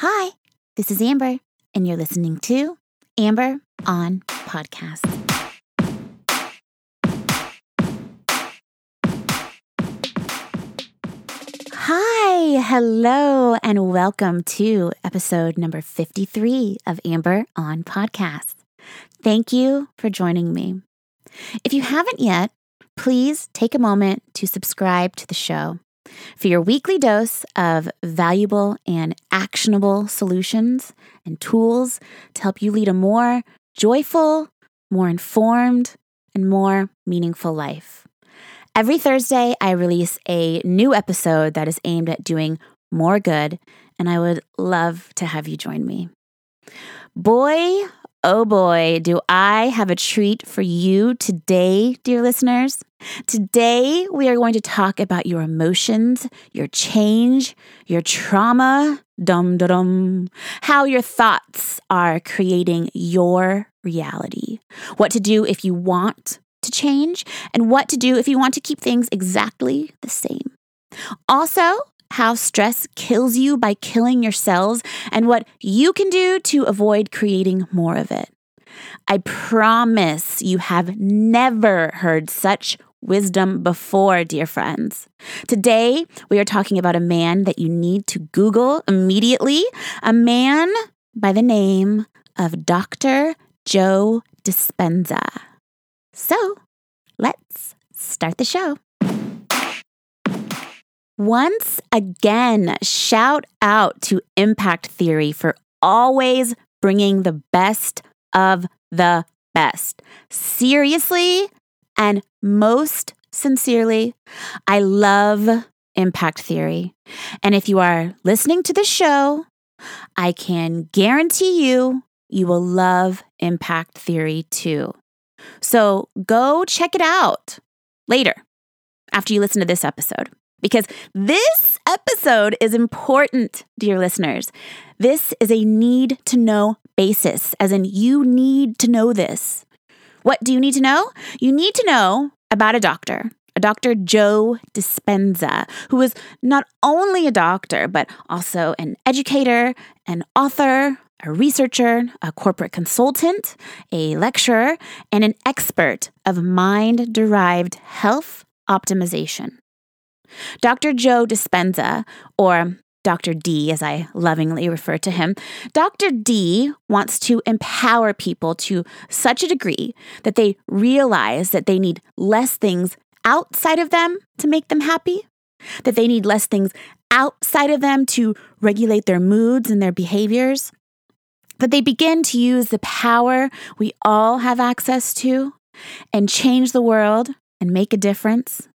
Hi, this is Amber, and you're listening to Amber on Podcast. Hi, hello, and welcome to episode number 53 of Amber on Podcast. Thank you for joining me. If you haven't yet, please take a moment to subscribe to the show for your weekly dose of valuable and actionable solutions and tools to help you lead a more joyful, more informed, and more meaningful life. Every Thursday, I release a new episode that is aimed at doing more good, and I would love to have you join me. Boy, oh boy, do I have a treat for you today, dear listeners. Today, we are going to talk about your emotions, your change, your trauma, dum dum, dum. how your thoughts are creating your reality, what to do if you want to change, and what to do if you want to keep things exactly the same. Also, how stress kills you by killing your cells, and what you can do to avoid creating more of it. I promise you have never heard such wisdom before, dear friends. Today, we are talking about a man that you need to Google immediately, a man by the name of Dr. Joe Dispenza. So, let's start the show. Once again, shout out to Impact Theory for always bringing the best of the best. Seriously and most sincerely, I love impact theory. And if you are listening to the show, I can guarantee you, you will love impact theory too. So go check it out later after you listen to this episode because this episode is important, dear listeners. This is a need to know basis, as in, you need to know this. What do you need to know? You need to know about a doctor, a Dr. Joe Dispenza, who is not only a doctor, but also an educator, an author, a researcher, a corporate consultant, a lecturer, and an expert of mind derived health optimization. Dr. Joe Dispenza, or Dr. D, as I lovingly refer to him, Dr. D wants to empower people to such a degree that they realize that they need less things outside of them to make them happy, that they need less things outside of them to regulate their moods and their behaviors, that they begin to use the power we all have access to and change the world and make a difference.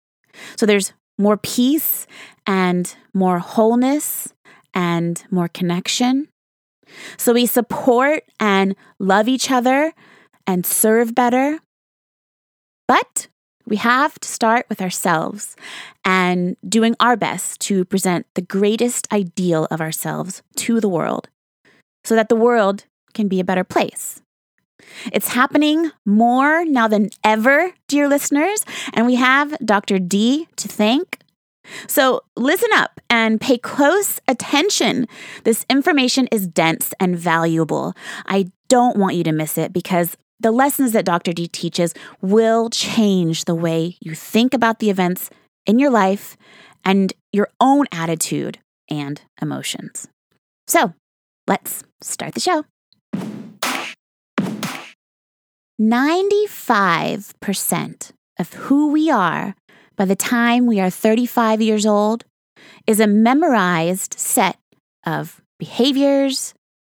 So there's more peace and more wholeness and more connection. So we support and love each other and serve better. But we have to start with ourselves and doing our best to present the greatest ideal of ourselves to the world so that the world can be a better place. It's happening more now than ever, dear listeners, and we have Dr. D to thank. So listen up and pay close attention. This information is dense and valuable. I don't want you to miss it because the lessons that Dr. D teaches will change the way you think about the events in your life and your own attitude and emotions. So let's start the show. 95% of who we are by the time we are 35 years old is a memorized set of behaviors,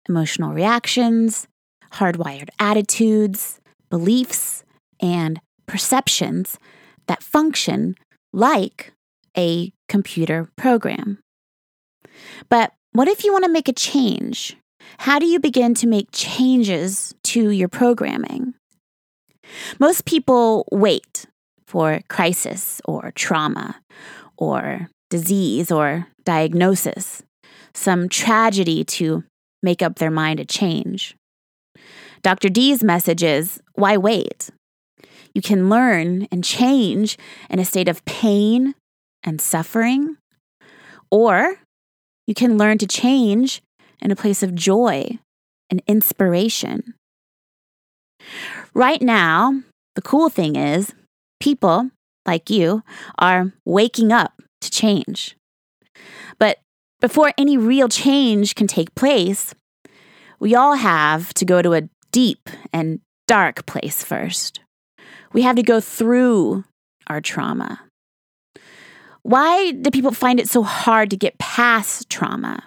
emotional reactions, hardwired attitudes, beliefs, and perceptions that function like a computer program. But what if you want to make a change? How do you begin to make changes to your programming? Most people wait for crisis or trauma or disease or diagnosis, some tragedy to make up their mind to change. Dr. D's message is why wait? You can learn and change in a state of pain and suffering, or you can learn to change in a place of joy and inspiration. Right now, the cool thing is people like you are waking up to change. But before any real change can take place, we all have to go to a deep and dark place first. We have to go through our trauma. Why do people find it so hard to get past trauma?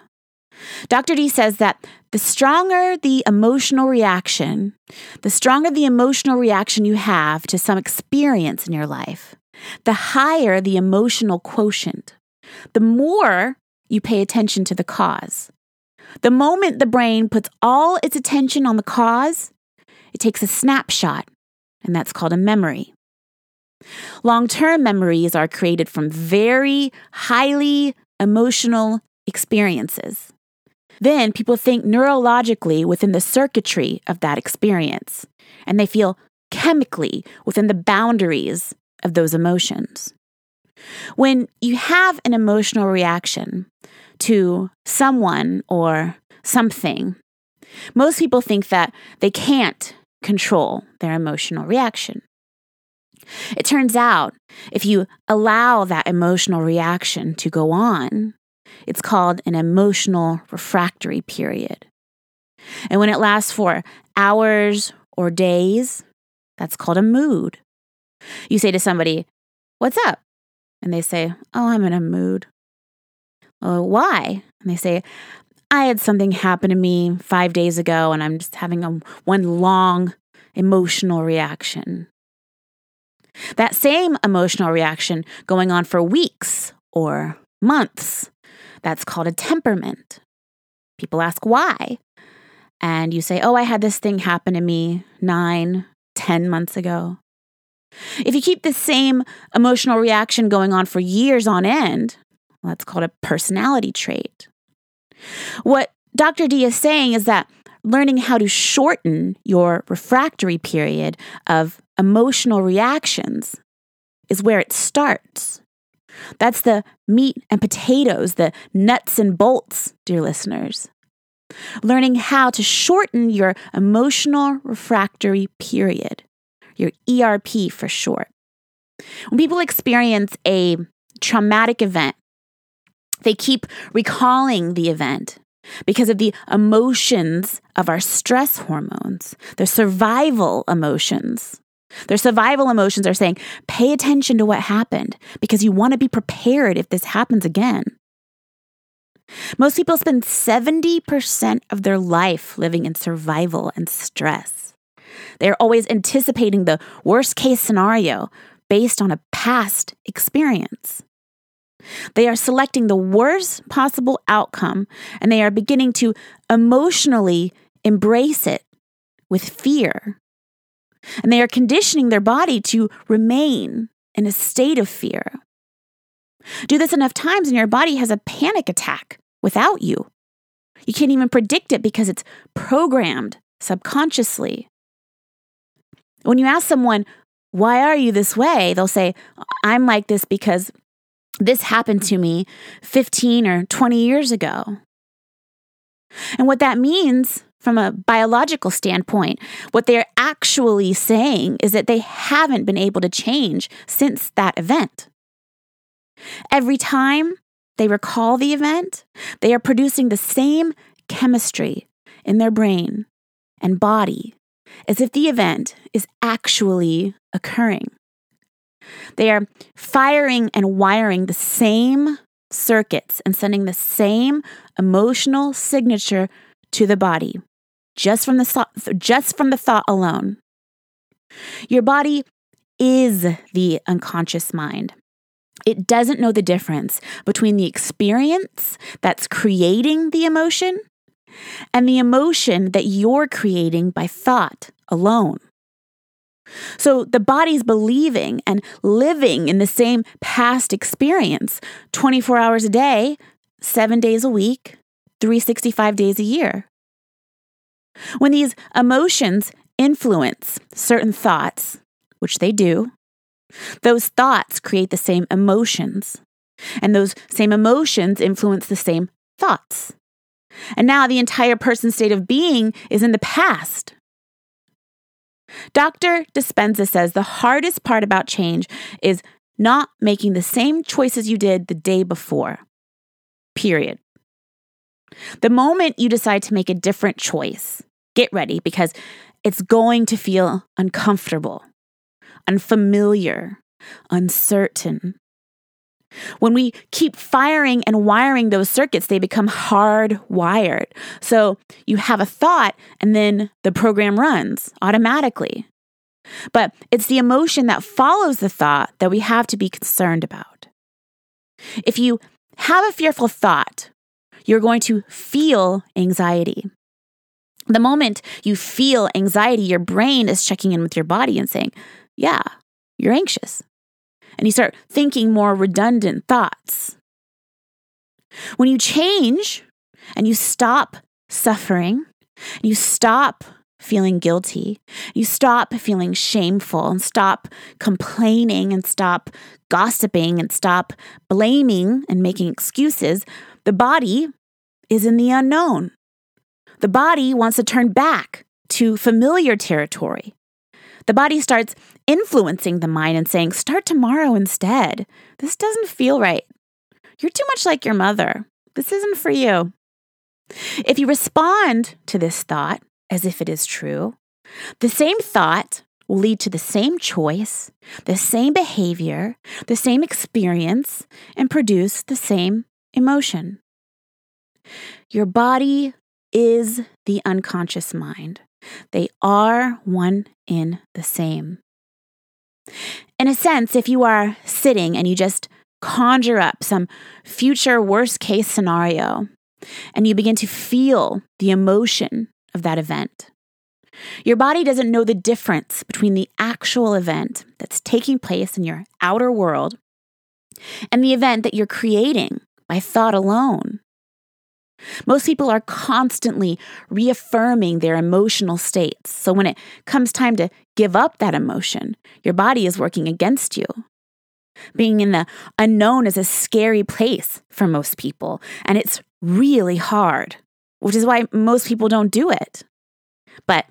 Dr. D says that the stronger the emotional reaction, the stronger the emotional reaction you have to some experience in your life, the higher the emotional quotient, the more you pay attention to the cause. The moment the brain puts all its attention on the cause, it takes a snapshot, and that's called a memory. Long term memories are created from very highly emotional experiences. Then people think neurologically within the circuitry of that experience, and they feel chemically within the boundaries of those emotions. When you have an emotional reaction to someone or something, most people think that they can't control their emotional reaction. It turns out if you allow that emotional reaction to go on, it's called an emotional refractory period. And when it lasts for hours or days, that's called a mood. You say to somebody, What's up? And they say, Oh, I'm in a mood. Oh, why? And they say, I had something happen to me five days ago, and I'm just having a one long emotional reaction. That same emotional reaction going on for weeks or months, that's called a temperament. People ask why. And you say, Oh, I had this thing happen to me nine, ten months ago. If you keep the same emotional reaction going on for years on end, well, that's called a personality trait. What Dr. D is saying is that learning how to shorten your refractory period of emotional reactions is where it starts. That's the meat and potatoes, the nuts and bolts, dear listeners. Learning how to shorten your emotional refractory period, your ERP for short. When people experience a traumatic event, they keep recalling the event because of the emotions of our stress hormones, the survival emotions. Their survival emotions are saying, pay attention to what happened because you want to be prepared if this happens again. Most people spend 70% of their life living in survival and stress. They're always anticipating the worst case scenario based on a past experience. They are selecting the worst possible outcome and they are beginning to emotionally embrace it with fear. And they are conditioning their body to remain in a state of fear. Do this enough times and your body has a panic attack without you. You can't even predict it because it's programmed subconsciously. When you ask someone, why are you this way? They'll say, I'm like this because this happened to me 15 or 20 years ago. And what that means from a biological standpoint, what they're actually saying is that they haven't been able to change since that event. Every time they recall the event, they are producing the same chemistry in their brain and body as if the event is actually occurring. They are firing and wiring the same circuits and sending the same emotional signature to the body just from the thought, just from the thought alone. Your body is the unconscious mind. It doesn't know the difference between the experience that's creating the emotion and the emotion that you're creating by thought alone. So the body's believing and living in the same past experience 24 hours a day, seven days a week, 365 days a year. When these emotions influence certain thoughts, which they do, those thoughts create the same emotions, and those same emotions influence the same thoughts. And now the entire person's state of being is in the past. Dr. Dispenza says the hardest part about change is not making the same choices you did the day before. Period. The moment you decide to make a different choice, get ready because it's going to feel uncomfortable, unfamiliar, uncertain. When we keep firing and wiring those circuits, they become hardwired. So you have a thought and then the program runs automatically. But it's the emotion that follows the thought that we have to be concerned about. If you have a fearful thought, you're going to feel anxiety. The moment you feel anxiety, your brain is checking in with your body and saying, Yeah, you're anxious. And you start thinking more redundant thoughts. When you change and you stop suffering, and you stop feeling guilty, you stop feeling shameful, and stop complaining, and stop gossiping, and stop blaming and making excuses, the body is in the unknown. The body wants to turn back to familiar territory. The body starts influencing the mind and saying, Start tomorrow instead. This doesn't feel right. You're too much like your mother. This isn't for you. If you respond to this thought as if it is true, the same thought will lead to the same choice, the same behavior, the same experience, and produce the same emotion. Your body is the unconscious mind. They are one in the same. In a sense, if you are sitting and you just conjure up some future worst case scenario and you begin to feel the emotion of that event, your body doesn't know the difference between the actual event that's taking place in your outer world and the event that you're creating by thought alone. Most people are constantly reaffirming their emotional states. So when it comes time to give up that emotion, your body is working against you. Being in the unknown is a scary place for most people, and it's really hard, which is why most people don't do it. But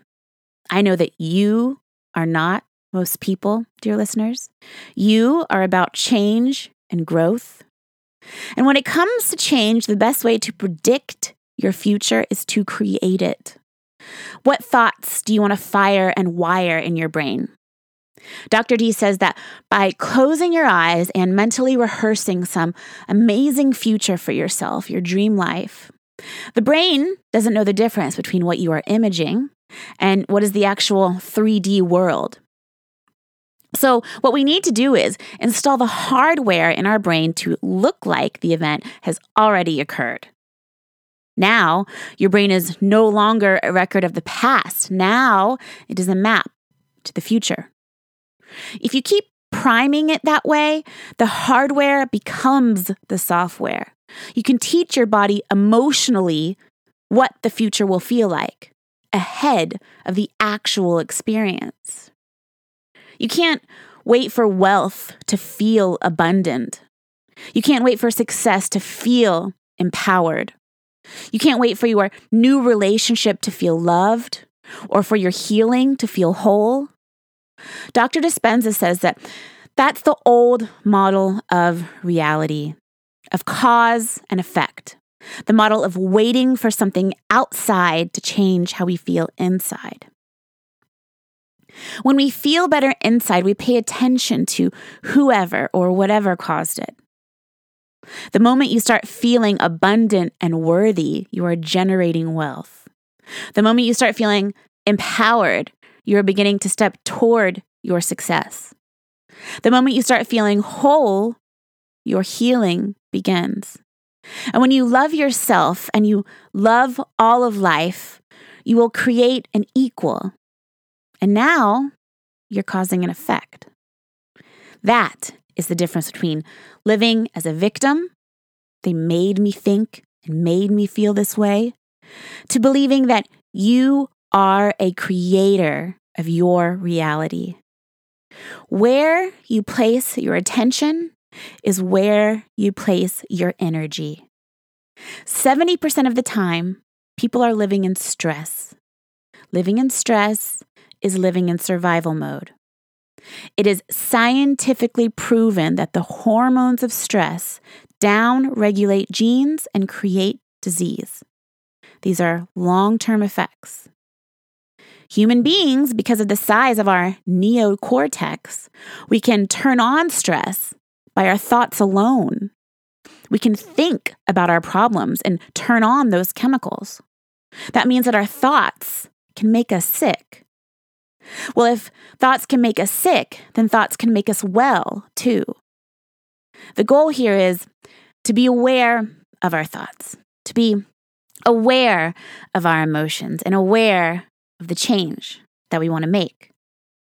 I know that you are not most people, dear listeners. You are about change and growth. And when it comes to change, the best way to predict your future is to create it. What thoughts do you want to fire and wire in your brain? Dr. D says that by closing your eyes and mentally rehearsing some amazing future for yourself, your dream life, the brain doesn't know the difference between what you are imaging and what is the actual 3D world. So, what we need to do is install the hardware in our brain to look like the event has already occurred. Now, your brain is no longer a record of the past. Now, it is a map to the future. If you keep priming it that way, the hardware becomes the software. You can teach your body emotionally what the future will feel like ahead of the actual experience. You can't wait for wealth to feel abundant. You can't wait for success to feel empowered. You can't wait for your new relationship to feel loved or for your healing to feel whole. Dr. Dispenza says that that's the old model of reality, of cause and effect, the model of waiting for something outside to change how we feel inside. When we feel better inside, we pay attention to whoever or whatever caused it. The moment you start feeling abundant and worthy, you are generating wealth. The moment you start feeling empowered, you are beginning to step toward your success. The moment you start feeling whole, your healing begins. And when you love yourself and you love all of life, you will create an equal and now you're causing an effect. That is the difference between living as a victim, they made me think and made me feel this way, to believing that you are a creator of your reality. Where you place your attention is where you place your energy. 70% of the time, people are living in stress. Living in stress is living in survival mode. It is scientifically proven that the hormones of stress down regulate genes and create disease. These are long term effects. Human beings, because of the size of our neocortex, we can turn on stress by our thoughts alone. We can think about our problems and turn on those chemicals. That means that our thoughts can make us sick. Well, if thoughts can make us sick, then thoughts can make us well too. The goal here is to be aware of our thoughts, to be aware of our emotions, and aware of the change that we want to make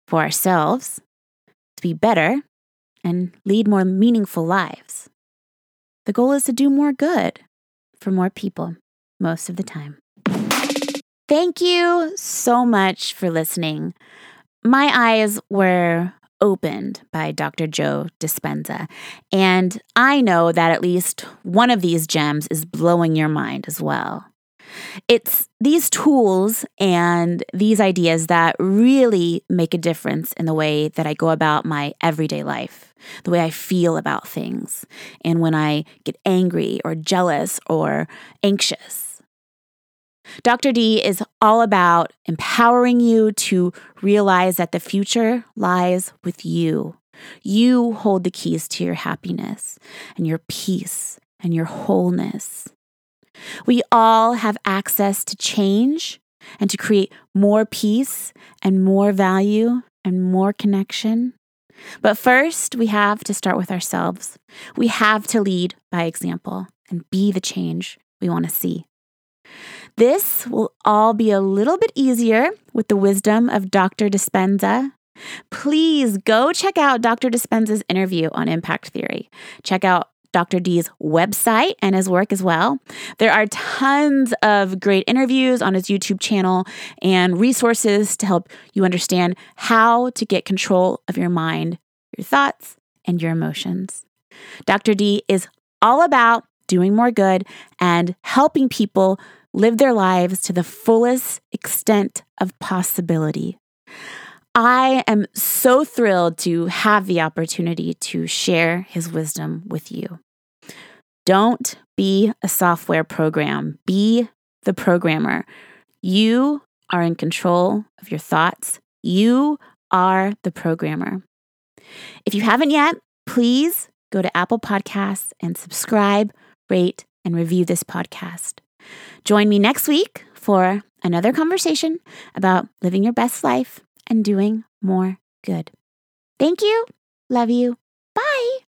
for ourselves to be better and lead more meaningful lives. The goal is to do more good for more people most of the time. Thank you so much for listening. My eyes were opened by Dr. Joe Dispenza, and I know that at least one of these gems is blowing your mind as well. It's these tools and these ideas that really make a difference in the way that I go about my everyday life, the way I feel about things, and when I get angry or jealous or anxious. Dr. D is all about empowering you to realize that the future lies with you. You hold the keys to your happiness and your peace and your wholeness. We all have access to change and to create more peace and more value and more connection. But first, we have to start with ourselves. We have to lead by example and be the change we want to see. This will all be a little bit easier with the wisdom of Dr. Dispenza. Please go check out Dr. Dispenza's interview on impact theory. Check out Dr. D's website and his work as well. There are tons of great interviews on his YouTube channel and resources to help you understand how to get control of your mind, your thoughts, and your emotions. Dr. D is all about doing more good and helping people live their lives to the fullest extent of possibility. I am so thrilled to have the opportunity to share his wisdom with you. Don't be a software program, be the programmer. You are in control of your thoughts. You are the programmer. If you haven't yet, please go to Apple Podcasts and subscribe, rate, and review this podcast. Join me next week for another conversation about living your best life and doing more good. Thank you. Love you. Bye.